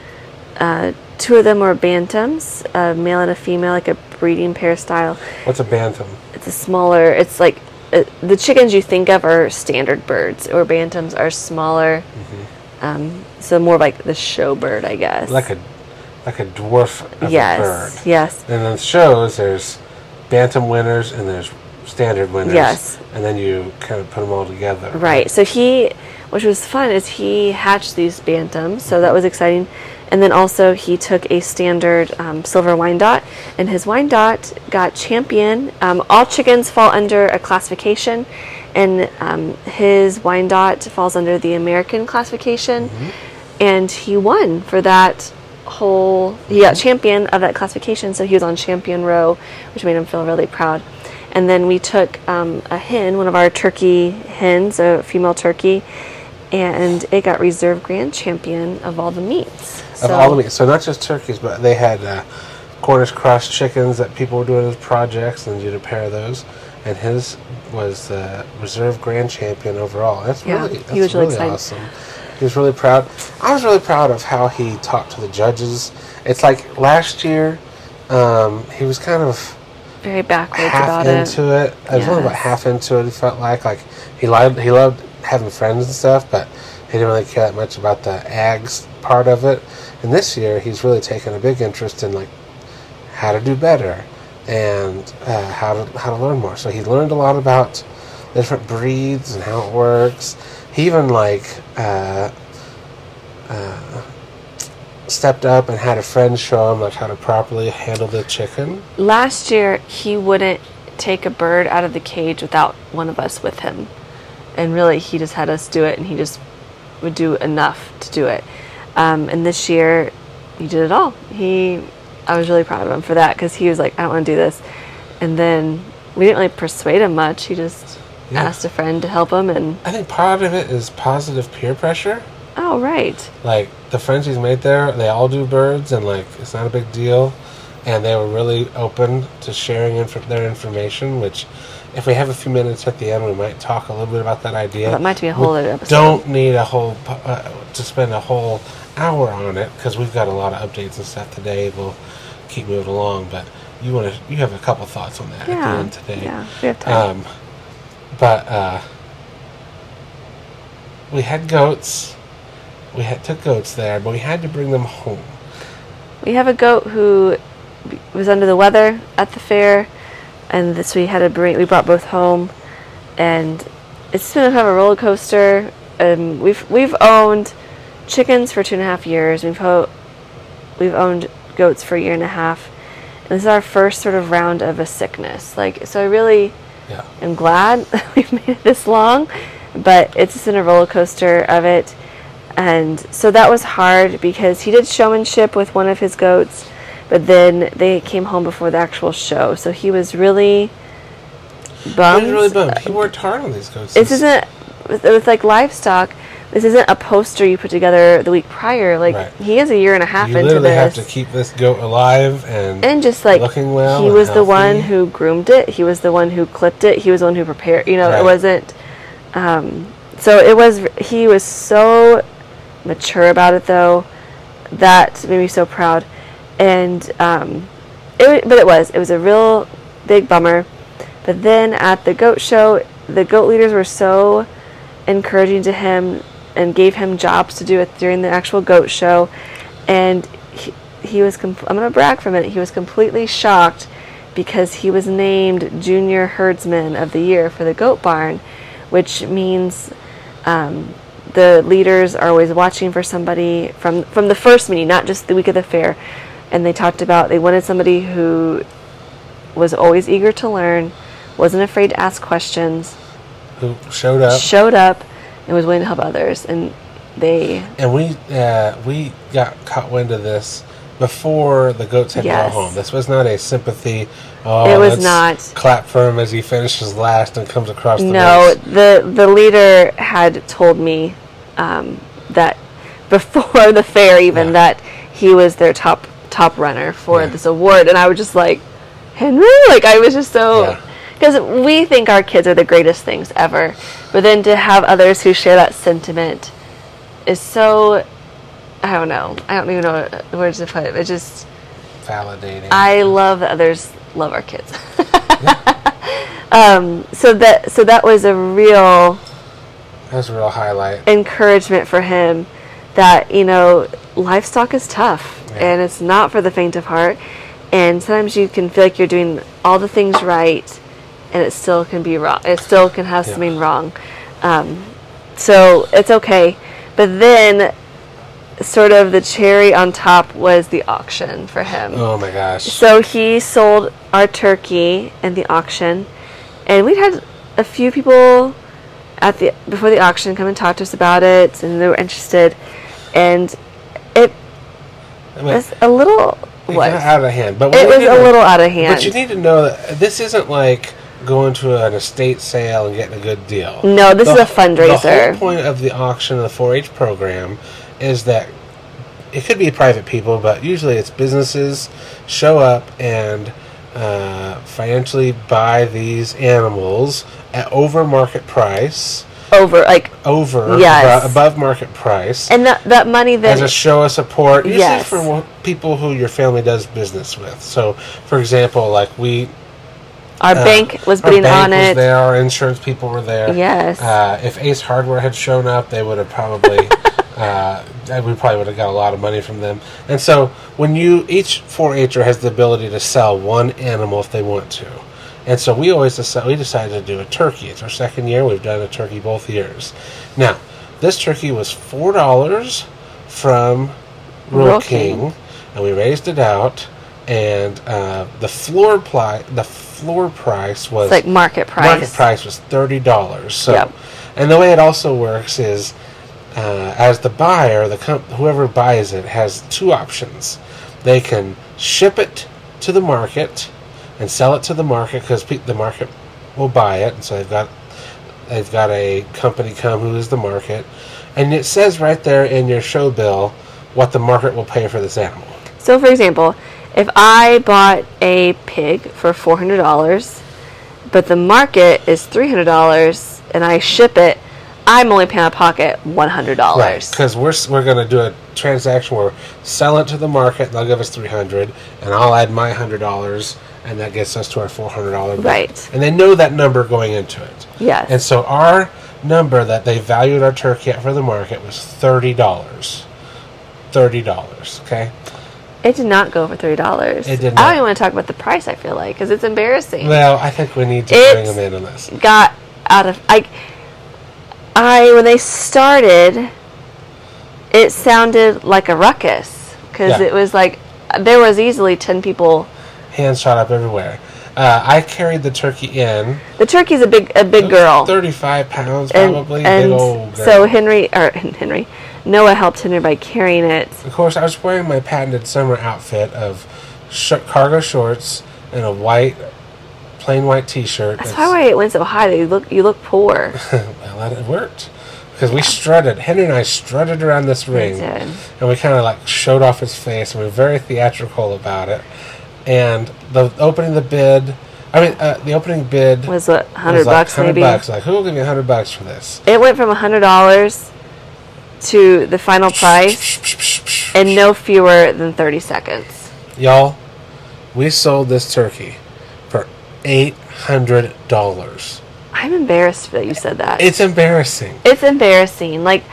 Speaker 1: uh, two of them were bantams, a male and a female, like a breeding pair style.
Speaker 2: What's a bantam?
Speaker 1: it's a smaller it's like uh, the chickens you think of are standard birds or bantams are smaller Mm-hmm. um, so more like the show bird i guess.
Speaker 2: Like a like a dwarf of
Speaker 1: yes
Speaker 2: a bird.
Speaker 1: yes
Speaker 2: And then shows there's bantam winners and there's standard winners.
Speaker 1: Yes.
Speaker 2: And then you kind of put them all together.
Speaker 1: right so he which was fun is he hatched these bantams so that was exciting And then also he took a standard um, silver Wyandotte, and his Wyandotte got champion. Um, all chickens fall under a classification, and um, his Wyandotte falls under the American classification, and he won for that whole. He got champion of that classification, so he was on champion row, which made him feel really proud. And then we took um, a hen, one of our turkey hens, a female turkey, and it got reserve grand champion of all the meats.
Speaker 2: Of all the meats. So not just turkeys, but they had uh, Cornish cross chickens that people were doing as projects, and you did a pair of those. And his was uh, reserve grand champion overall. That's
Speaker 1: Yeah,
Speaker 2: really, that's
Speaker 1: really excited.
Speaker 2: awesome. He was really proud. I was really proud of how he talked to the judges. It's like last year, um, he was kind of
Speaker 1: very backwards
Speaker 2: half
Speaker 1: about
Speaker 2: into
Speaker 1: it.
Speaker 2: it. I was only about half into it. He felt like like he loved he loved having friends and stuff, but he didn't really care that much about the ags part of it. And this year, he's really taken a big interest in like how to do better and uh, how to how to learn more. So he learned a lot about the different breeds and how it works. He even like uh, uh, stepped up and had a friend show him like how to properly handle the chicken.
Speaker 1: Last year, he wouldn't take a bird out of the cage without one of us with him. And really, he just had us do it, and he just would do enough to do it. Um, and this year, he did it all. He, I was really proud of him for that because he was like, I don't want to do this. And then we didn't really persuade him much. He just
Speaker 2: Yeah.
Speaker 1: asked a friend to help him, and
Speaker 2: I think part of it is positive peer pressure.
Speaker 1: Oh, right.
Speaker 2: Like the friends he's made there, they all do birds, and like it's not a big deal. And they were really open to sharing inf- their information. Which, if we have a few minutes at the end, we might talk a little bit about that idea.
Speaker 1: That might be a whole other episode.
Speaker 2: Don't need a whole uh, to spend a whole hour on it because we've got a lot of updates and stuff today. We'll keep moving along, but you want to you have a couple thoughts on that at the
Speaker 1: Yeah.
Speaker 2: end today.
Speaker 1: Yeah, we have time.
Speaker 2: Um, but uh, we had goats. We had took goats there, but we had to bring them home.
Speaker 1: We have a goat who was under the weather at the fair, and this we had to bring. We brought both home, and it's been kind of a roller coaster. Um, we've we've owned chickens for two and a half years. We've ho- we've owned goats for a year and a half, and this is our first sort of round of a sickness. Like so, I really
Speaker 2: Yeah.
Speaker 1: am glad <laughs> that we've made it this long, but it's just been a roller coaster of it. And so that was hard because he did showmanship with one of his goats, but then they came home before the actual show. So he was really bummed.
Speaker 2: was really bummed. He worked hard on these goats.
Speaker 1: This isn't with, with like livestock. This isn't a poster you put together the week prior. Like
Speaker 2: Right.
Speaker 1: he is a year and a half
Speaker 2: You
Speaker 1: into
Speaker 2: literally
Speaker 1: this
Speaker 2: have to keep this goat alive and
Speaker 1: and just like
Speaker 2: looking well
Speaker 1: he was the one who groomed it he was the one who clipped it he was the one who prepared you know
Speaker 2: Right.
Speaker 1: it wasn't um, so it was he was so mature about it though. That made me so proud. And um, it but it was it was a real big bummer. But then at the goat show the goat leaders were so encouraging to him and gave him jobs to do it during the actual goat show. And he, he was i'm going to brag for a minute. He was completely shocked because he was named junior herdsman of the year for the goat barn which means um, the leaders are always watching for somebody from from the first meeting not just the week of the fair and they talked about they wanted somebody who was always eager to learn wasn't afraid to ask questions
Speaker 2: who showed up.
Speaker 1: showed up and was willing to help others and they
Speaker 2: And we uh, we got caught wind of this before the goats had
Speaker 1: Yes.
Speaker 2: gone home. This was not a sympathy. Oh,
Speaker 1: It was not.
Speaker 2: Clap for him as he finishes last and comes across the
Speaker 1: no
Speaker 2: race.
Speaker 1: the the leader had told me um, that <laughs> before the fair even
Speaker 2: Yeah.
Speaker 1: that he was their top top runner for
Speaker 2: Yeah.
Speaker 1: this award and i was just like henry like i was just so
Speaker 2: Yeah.
Speaker 1: because we think our kids are the greatest things ever but then to have others who share that sentiment is so i don't know i don't even know words to put it it's just
Speaker 2: Validating.
Speaker 1: I love that others love our kids. <laughs> um, so that so that was a real
Speaker 2: That was a real highlight.
Speaker 1: encouragement for him that you know livestock is tough
Speaker 2: Yeah.
Speaker 1: and it's not for the faint of heart. And sometimes you can feel like you're doing all the things right, and it still can be wrong. It still can have
Speaker 2: Yeah.
Speaker 1: something wrong. Um, so it's okay. But then sort of the cherry on top was the auction for him.
Speaker 2: Oh my gosh.
Speaker 1: So he sold our turkey in the auction, and we'd had a few people at the before the auction come and talk to us about it, and they were interested, and it
Speaker 2: I mean,
Speaker 1: was a little what
Speaker 2: out of hand. But
Speaker 1: it was a little out of hand.
Speaker 2: But you need to know that this isn't like going to an estate sale and getting a good deal.
Speaker 1: No, this is a fundraiser.
Speaker 2: The whole point of the auction of the 4-H program is that it could be private people, but usually it's businesses show up and uh, financially buy these animals at over market price,
Speaker 1: over like,
Speaker 2: over
Speaker 1: Yes.
Speaker 2: abo- above market price,
Speaker 1: and that that money that
Speaker 2: as a show of support, usually
Speaker 1: Yes.
Speaker 2: for people who your family does business with. So, for example, like we
Speaker 1: our
Speaker 2: uh,
Speaker 1: bank was
Speaker 2: our
Speaker 1: bidding
Speaker 2: bank
Speaker 1: on
Speaker 2: was
Speaker 1: it.
Speaker 2: there, our insurance people were there.
Speaker 1: Yes.
Speaker 2: Uh, if Ace Hardware had shown up, they would have probably. <laughs> uh, we probably would have got a lot of money from them. And so, when you each 4-H'er has the ability to sell one animal if they want to, and so we always decide, we decided to do a turkey. It's our second year. We've done a turkey both years. Now, this turkey was four dollars from Rural King,
Speaker 1: King.
Speaker 2: and we raised it out. And uh, the floor pli- the floor price was
Speaker 1: It's like market price.
Speaker 2: Market price was thirty dollars. So,
Speaker 1: Yep.
Speaker 2: and the way it also works is, uh, as the buyer, the comp- whoever buys it has two options. They can ship it to the market and sell it to the market because pe- the market will buy it, and so they've got they've got a company come who is the market, and it says right there in your show bill what the market will pay for this animal.
Speaker 1: So, for example, if I bought a pig for four hundred dollars, but the market is three hundred dollars, and I ship it, I'm only paying out of pocket one hundred dollars.
Speaker 2: Right, Because we're we're going to do a transaction where sell it to the market, they'll give us three hundred, and I'll add my hundred dollars, and that gets us to our four hundred dollar.
Speaker 1: Right.
Speaker 2: And they know that number going into it.
Speaker 1: Yes.
Speaker 2: And so our number that they valued our turkey at for the market was thirty dollars. Thirty dollars. Okay.
Speaker 1: It did not go for three dollars.
Speaker 2: It did
Speaker 1: I don't even want to talk about the price. I feel like because it's embarrassing.
Speaker 2: Well, I think we need to
Speaker 1: It's-
Speaker 2: bring them in on this.
Speaker 1: got out of I. I when they started, it sounded like a ruckus because
Speaker 2: Yeah.
Speaker 1: it was like there was easily ten people.
Speaker 2: Hands shot up everywhere. Uh, I carried the turkey in.
Speaker 1: The turkey's a big a big girl.
Speaker 2: Thirty-five pounds,
Speaker 1: and,
Speaker 2: probably.
Speaker 1: and
Speaker 2: girl.
Speaker 1: so Henry or <laughs> Henry Noah helped Henry by carrying it.
Speaker 2: Of course, I was wearing my patented summer outfit of sh- cargo shorts and a white, plain white T-shirt.
Speaker 1: That's why it went so high. That you look you look poor. <laughs> <laughs>
Speaker 2: well, that it worked because we strutted. Henry and I strutted around this ring,
Speaker 1: did.
Speaker 2: and we kind of like showed off his face, and we were very theatrical about it. And the opening the bid, I mean, uh, the opening bid
Speaker 1: Was a hundred
Speaker 2: was like
Speaker 1: bucks
Speaker 2: 100
Speaker 1: maybe.
Speaker 2: bucks. Like, who will give me a hundred bucks for this?
Speaker 1: It went from a hundred dollars to the final price in no fewer than thirty seconds.
Speaker 2: Y'all, we sold this turkey for eight hundred dollars.
Speaker 1: I'm embarrassed that you said that.
Speaker 2: It's embarrassing.
Speaker 1: It's embarrassing. Like,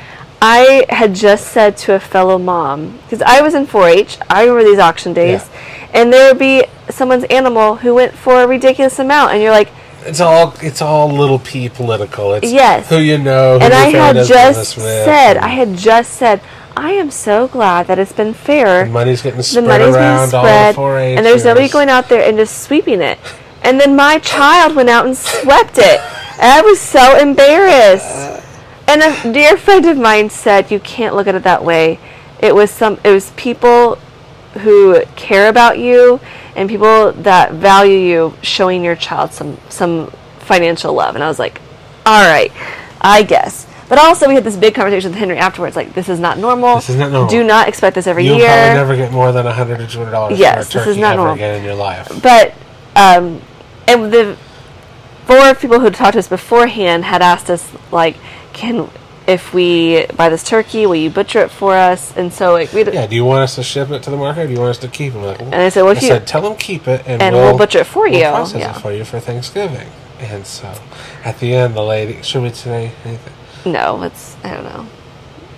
Speaker 1: I had just said to a fellow mom, because I was in 4 H, I remember these auction days, and there would be someone's animal who went for a ridiculous amount, and you're like,
Speaker 2: It's all it's all little p political. It's
Speaker 1: Yes.
Speaker 2: who you know. Who
Speaker 1: and I had just said, I had just said, I am so glad that it's been fair.
Speaker 2: the money's getting
Speaker 1: the
Speaker 2: spread
Speaker 1: money's being
Speaker 2: around all
Speaker 1: spread,
Speaker 2: four
Speaker 1: and there's nobody going out there and just sweeping it. And then my child went out and swept it. And I was so embarrassed. And a dear friend of mine said, "You can't look at it that way. It was some. It was people who care about you and people that value you showing your child some some financial love." And I was like, "All right, I guess." But also, we had this big conversation with Henry afterwards. Like, this is not normal.
Speaker 2: This is not normal.
Speaker 1: Do not expect this every year.
Speaker 2: You'll
Speaker 1: year.
Speaker 2: probably never get more than a hundred or two hundred dollars
Speaker 1: Yes, this is not normal.
Speaker 2: again in your life.
Speaker 1: but um, and the four people who talked to us beforehand had asked us like, can if we buy this turkey, will you butcher it for us? And so like we
Speaker 2: Yeah. Do you want us to ship it to the market? or Do you want us to keep it? Like,
Speaker 1: And I said, well,
Speaker 2: I
Speaker 1: you-
Speaker 2: said, tell them keep it, and,
Speaker 1: and
Speaker 2: we'll,
Speaker 1: we'll butcher it for
Speaker 2: we'll
Speaker 1: you.
Speaker 2: process
Speaker 1: Yeah.
Speaker 2: it for you for Thanksgiving. And so, at the end, the lady should we say anything?
Speaker 1: no, it's I don't know,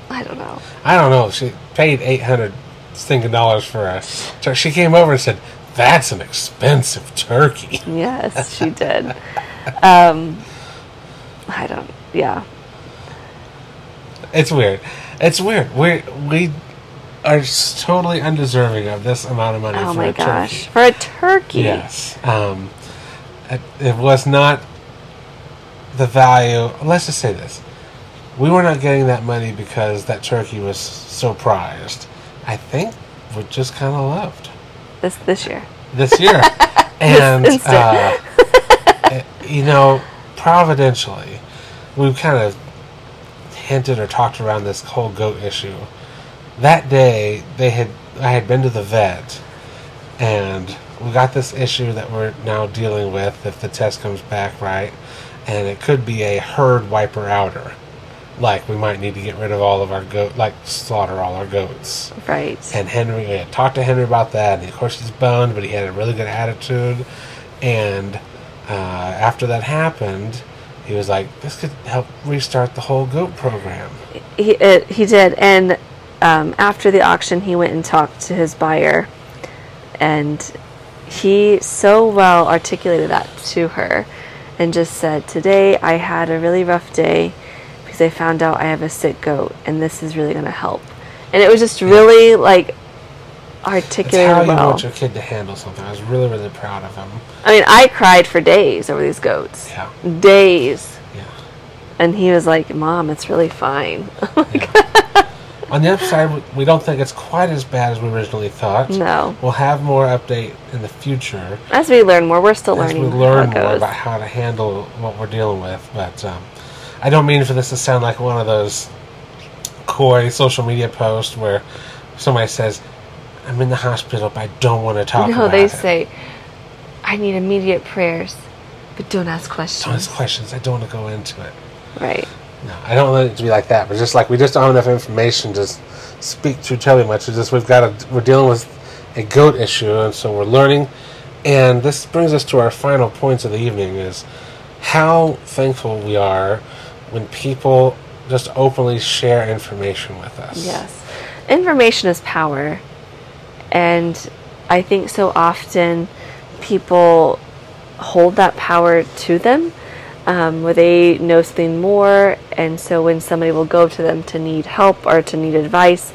Speaker 1: I don't know.
Speaker 2: I don't know. She paid eight hundred stinking dollars for us. So she came over and said, "That's an expensive turkey."
Speaker 1: Yes, she did. <laughs> Um, I don't. Yeah,
Speaker 2: It's weird. It's weird. We we are totally undeserving of this amount of money
Speaker 1: Oh
Speaker 2: for
Speaker 1: my
Speaker 2: a
Speaker 1: gosh.
Speaker 2: turkey.
Speaker 1: For a turkey.
Speaker 2: Yes. Um, it, it was not the value. Let's just say this: we were not getting that money because that turkey was so prized. I think we're just kind of loved
Speaker 1: This this year.
Speaker 2: this year, <laughs> and
Speaker 1: instant.
Speaker 2: uh, <laughs> you know, providentially, we've kind of hinted or talked around this whole goat issue. That day, they had I had been to the vet, and we got this issue that we're now dealing with if the test comes back right, and it could be a herd wiper outer. Like we might need to get rid of all of our goat, like slaughter all our goats.
Speaker 1: Right.
Speaker 2: And Henry, we had talked to Henry about that, and of course he's boned, but he had a really good attitude. And uh, after that happened, he was like, "This could help restart the whole goat program."
Speaker 1: he it, he did and um, after the auction he went and talked to his buyer and he so well articulated that to her and just said today i had a really rough day because i found out i have a sick goat and this is really going to help and it was just really like
Speaker 2: That's
Speaker 1: articulated
Speaker 2: how you
Speaker 1: well
Speaker 2: want your kid to handle something. I was really, really proud of him.
Speaker 1: i mean i cried for days over these goats
Speaker 2: Yeah,
Speaker 1: days
Speaker 2: yeah.
Speaker 1: and he was like mom it's really fine <laughs>
Speaker 2: On the upside, we- don't think it's quite as bad as we originally thought.
Speaker 1: no
Speaker 2: We'll have more update in the future.
Speaker 1: as we learn more we're still
Speaker 2: as
Speaker 1: learning
Speaker 2: we learn more about how to handle what we're dealing with. But um, I don't mean for this to sound like one of those coy social media posts where somebody says, "I'm in the hospital, but I don't want to talk
Speaker 1: No, they
Speaker 2: it."
Speaker 1: say, I need immediate prayers, but don't ask questions.
Speaker 2: Don't ask questions. I don't want to go into it.
Speaker 1: Right.
Speaker 2: No, I don't want it to be like that. But just like we just don't have enough information to speak to Toby much. It's just we've got to. We're dealing with a goat issue, and so we're learning. And this brings us to our final points of the evening: is how thankful we are when people just openly share information with us.
Speaker 1: Yes. Information is power. And I think so often people hold that power to them um, where they know something more. And so when somebody will go to them to need help or to need advice,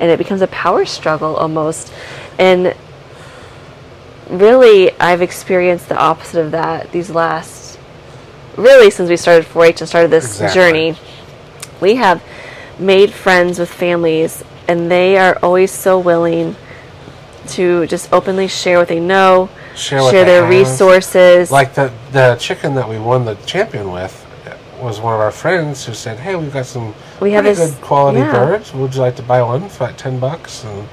Speaker 1: and it becomes a power struggle almost. And really, I've experienced the opposite of that these last, really, since we started 4 H and started this
Speaker 2: Exactly.
Speaker 1: journey. We have made friends with families, and they are always so willing to just openly share what they know,
Speaker 2: Share they
Speaker 1: their
Speaker 2: have.
Speaker 1: resources.
Speaker 2: Like the the chicken that we won the champion with was one of our friends who said, "Hey, we've got some
Speaker 1: We have this-
Speaker 2: good quality
Speaker 1: yeah.
Speaker 2: birds. Would you like to buy one for like ten bucks?" And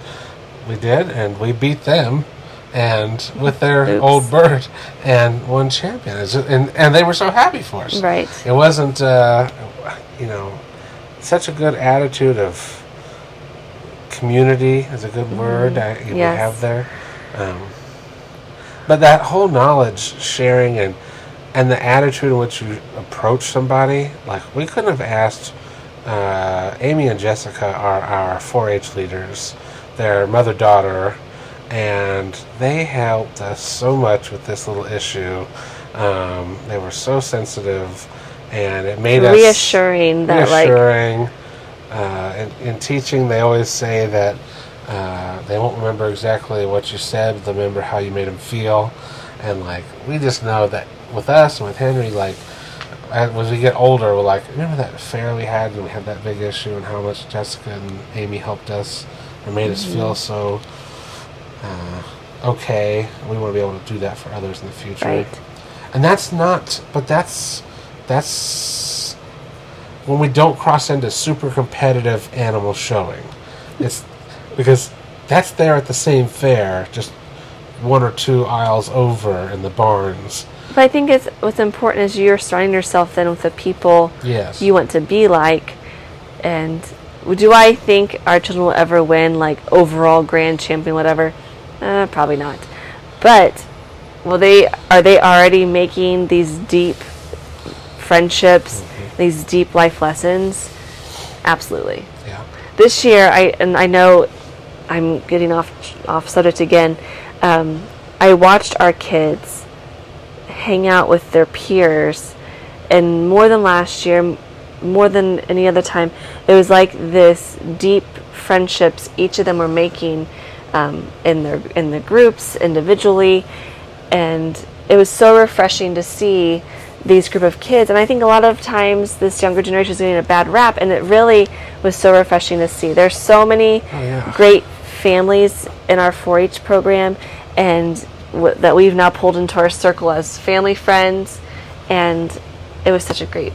Speaker 2: we did, and we beat them, and with their
Speaker 1: Oops.
Speaker 2: old bird, and won champion. And and they were so happy for us.
Speaker 1: Right.
Speaker 2: It wasn't, uh, you know, such a good attitude of community is a good word I, we
Speaker 1: Mm-hmm. Yes.
Speaker 2: have there. Um, but that whole knowledge sharing and and the attitude in which you approach somebody, like we couldn't have asked. Uh, Amy and Jessica are our 4-H leaders. They're mother daughter, and they helped us so much with this little issue. Um, they were so sensitive, and it made us
Speaker 1: reassuring that, like,
Speaker 2: reassuring. uh, in, in teaching, they always say that uh, they won't remember exactly what you said, but they'll remember how you made them feel. And like, we just know that with us and with Henry, like, as we get older, we're like, remember that fair we had and we had that big issue, and how much Jessica and Amy helped us and made us feel so uh, okay. We want to be able to do that for others in the future
Speaker 1: right.
Speaker 2: and that's not but that's that's when we don't cross into super competitive animal showing it's because that's there at the same fair just one or two aisles over in the barns
Speaker 1: But I think it's what's important is you're surrounding yourself then with the people
Speaker 2: yes
Speaker 1: you want to be like. And do I think our children will ever win, like overall grand champion, whatever? Uh, probably not. But will they? Are they already making these deep friendships, these deep life lessons? Absolutely.
Speaker 2: yeah
Speaker 1: this year I and I know I'm getting off off subject again. Um, I watched our kids hang out with their peers, and more than last year, more than any other time, it was like this deep friendships each of them were making um, in their in the groups individually, and it was so refreshing to see these group of kids. And I think a lot of times this younger generation is getting a bad rap, and it really was so refreshing to see. There's so many
Speaker 2: Oh, yeah.
Speaker 1: great families in our 4-H program, and w- that we've now pulled into our circle as family friends, and it was such a great.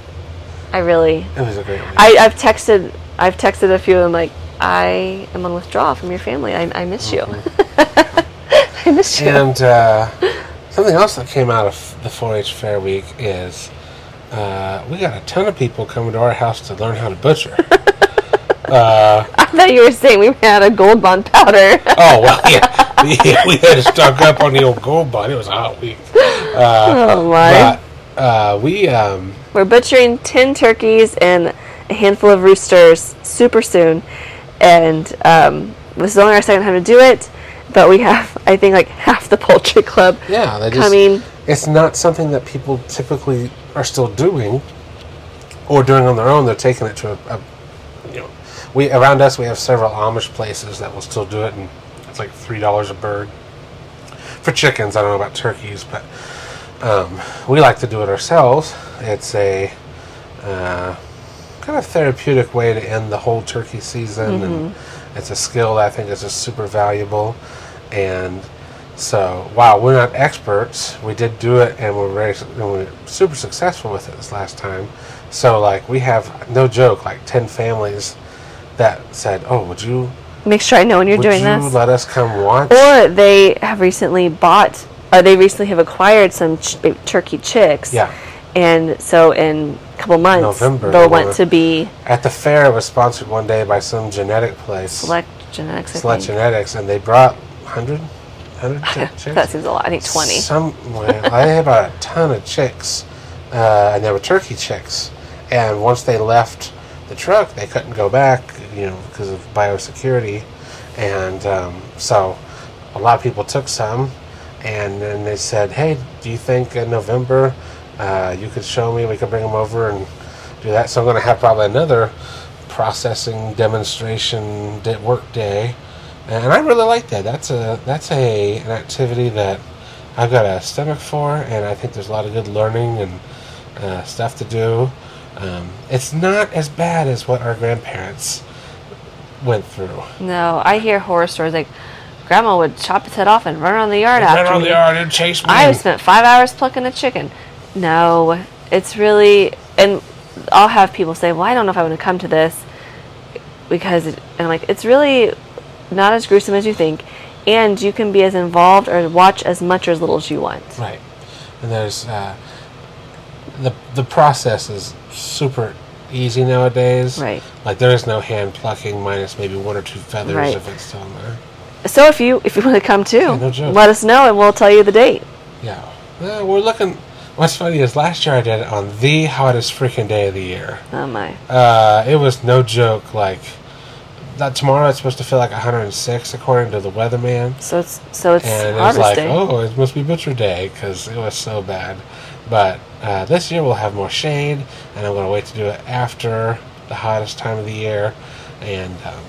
Speaker 1: I really,
Speaker 2: It was a great week.
Speaker 1: I, I've texted, I've texted a few of them like, I am on withdrawal from your family. I, I miss you. <laughs> I miss you.
Speaker 2: And uh, something else that came out of the 4-H Fair Week is uh, we got a ton of people coming to our house to learn how to butcher. uh, <laughs>
Speaker 1: I thought you were saying we had a gold bond powder.
Speaker 2: oh well, <laughs> yeah, we, we had to stock up on the old gold bun. It was a hot week,
Speaker 1: oh my!
Speaker 2: but uh, we um,
Speaker 1: We're butchering 10 turkeys and a handful of roosters super soon. And um, this is only our second time to do it. But we have, I think, like half the poultry club
Speaker 2: yeah, they just
Speaker 1: coming.
Speaker 2: it's not something that people typically are still doing or doing on their own. They're taking it to a, a you know, we around us we have several Amish places that will still do it, and it's like three dollars a bird for chickens. I don't know about turkeys, but um, we like to do it ourselves. It's a uh, kind of therapeutic way to end the whole turkey season, and it's a skill that I think is just super valuable. And so, while we're not experts, we did do it, and we're very and we're super successful with it this last time. So, like, we have no joke, like ten families that said, "Oh, would you
Speaker 1: Make sure I know when you're
Speaker 2: would
Speaker 1: doing
Speaker 2: you
Speaker 1: this.
Speaker 2: let us come watch?"
Speaker 1: Or they have recently bought, or they recently have acquired some ch- uh, turkey chicks.
Speaker 2: Yeah.
Speaker 1: And so in a couple months,
Speaker 2: November,
Speaker 1: they'll want to be
Speaker 2: At the fair, it was sponsored one day by some genetic place,
Speaker 1: select genetics.
Speaker 2: Select. Genetics, and they brought 100, 100 chi- <laughs>
Speaker 1: that seems a lot. I think 20.
Speaker 2: Somewhere. I had about a ton of chicks, uh, and they were turkey chicks. And once they left the truck, they couldn't go back, you know, because of biosecurity. And um, so a lot of people took some, and then they said, "Hey, do you think in November uh, you could show me? We could bring them over and do that." So I'm going to have probably another processing demonstration work day, and I really like that. That's a that's a an activity that I've got a stomach for, and I think there's a lot of good learning and uh, stuff to do. Um, it's not as bad as what our grandparents went through.
Speaker 1: No, I hear horror stories like grandma would chop its head off and run around the yard
Speaker 2: Run
Speaker 1: after
Speaker 2: around
Speaker 1: me.
Speaker 2: the yard and chase me.
Speaker 1: I spent five hours plucking a chicken. No, it's really, and I'll have people say, "Well, I don't know if I want to come to this because," it, and I'm like, "It's really not as gruesome as you think, and you can be as involved or watch as much or as little as you want."
Speaker 2: Right, and there's uh, the the process is super easy nowadays.
Speaker 1: Right.
Speaker 2: Like there is no hand plucking minus maybe one or two feathers
Speaker 1: Right.
Speaker 2: if it's still in there.
Speaker 1: So if you if you want to come too,
Speaker 2: no
Speaker 1: let us know and we'll tell you the date.
Speaker 2: Yeah. Uh, we're looking. What's funny is last year I did it on the hottest freaking day of the year.
Speaker 1: Oh my!
Speaker 2: Uh, it was no joke. Like that tomorrow, it's supposed to feel like 106 according to the weatherman.
Speaker 1: So it's so it's
Speaker 2: and it was like,
Speaker 1: day.
Speaker 2: oh, it must be butcher day because it was so bad. But uh, this year we'll have more shade, and I'm going to wait to do it after the hottest time of the year, and um,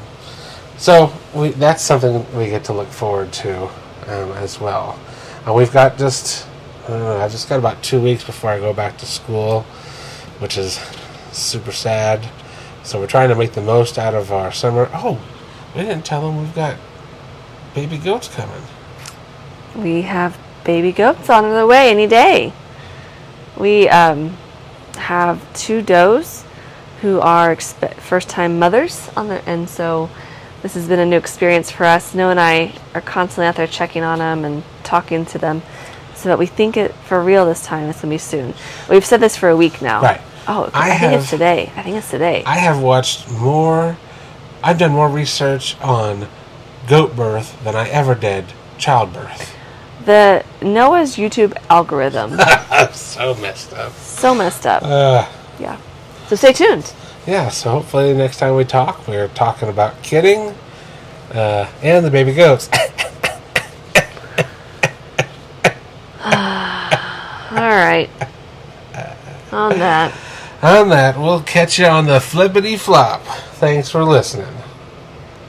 Speaker 2: so we, that's something we get to look forward to um, as well. Uh, we've got just I don't know. I've just got about two weeks before I go back to school, which is super sad. So we're trying to make the most out of our summer. Oh, we didn't tell them we've got baby goats coming.
Speaker 1: We have baby goats on the way any day. We um, have two does who are expe- first-time mothers on the, and so this has been a new experience for us. Noah and I are constantly out there checking on them and talking to them, so that we think it for real this time. It's gonna be soon. We've said this for a week now.
Speaker 2: Right.
Speaker 1: Oh,
Speaker 2: I
Speaker 1: I, think it's
Speaker 2: have-
Speaker 1: today. I think it's today.
Speaker 2: I have watched more. I've done more research on goat birth than I ever did childbirth.
Speaker 1: the Noah's YouTube algorithm <laughs>
Speaker 2: so messed up.
Speaker 1: so messed up.
Speaker 2: Uh,
Speaker 1: Yeah. So stay tuned.
Speaker 2: yeah, so hopefully next time we talk, we're talking about kidding uh, and the baby goats. <coughs> <sighs>
Speaker 1: All right. On that.
Speaker 2: On that, we'll catch you on the flippity flop. thanks for listening.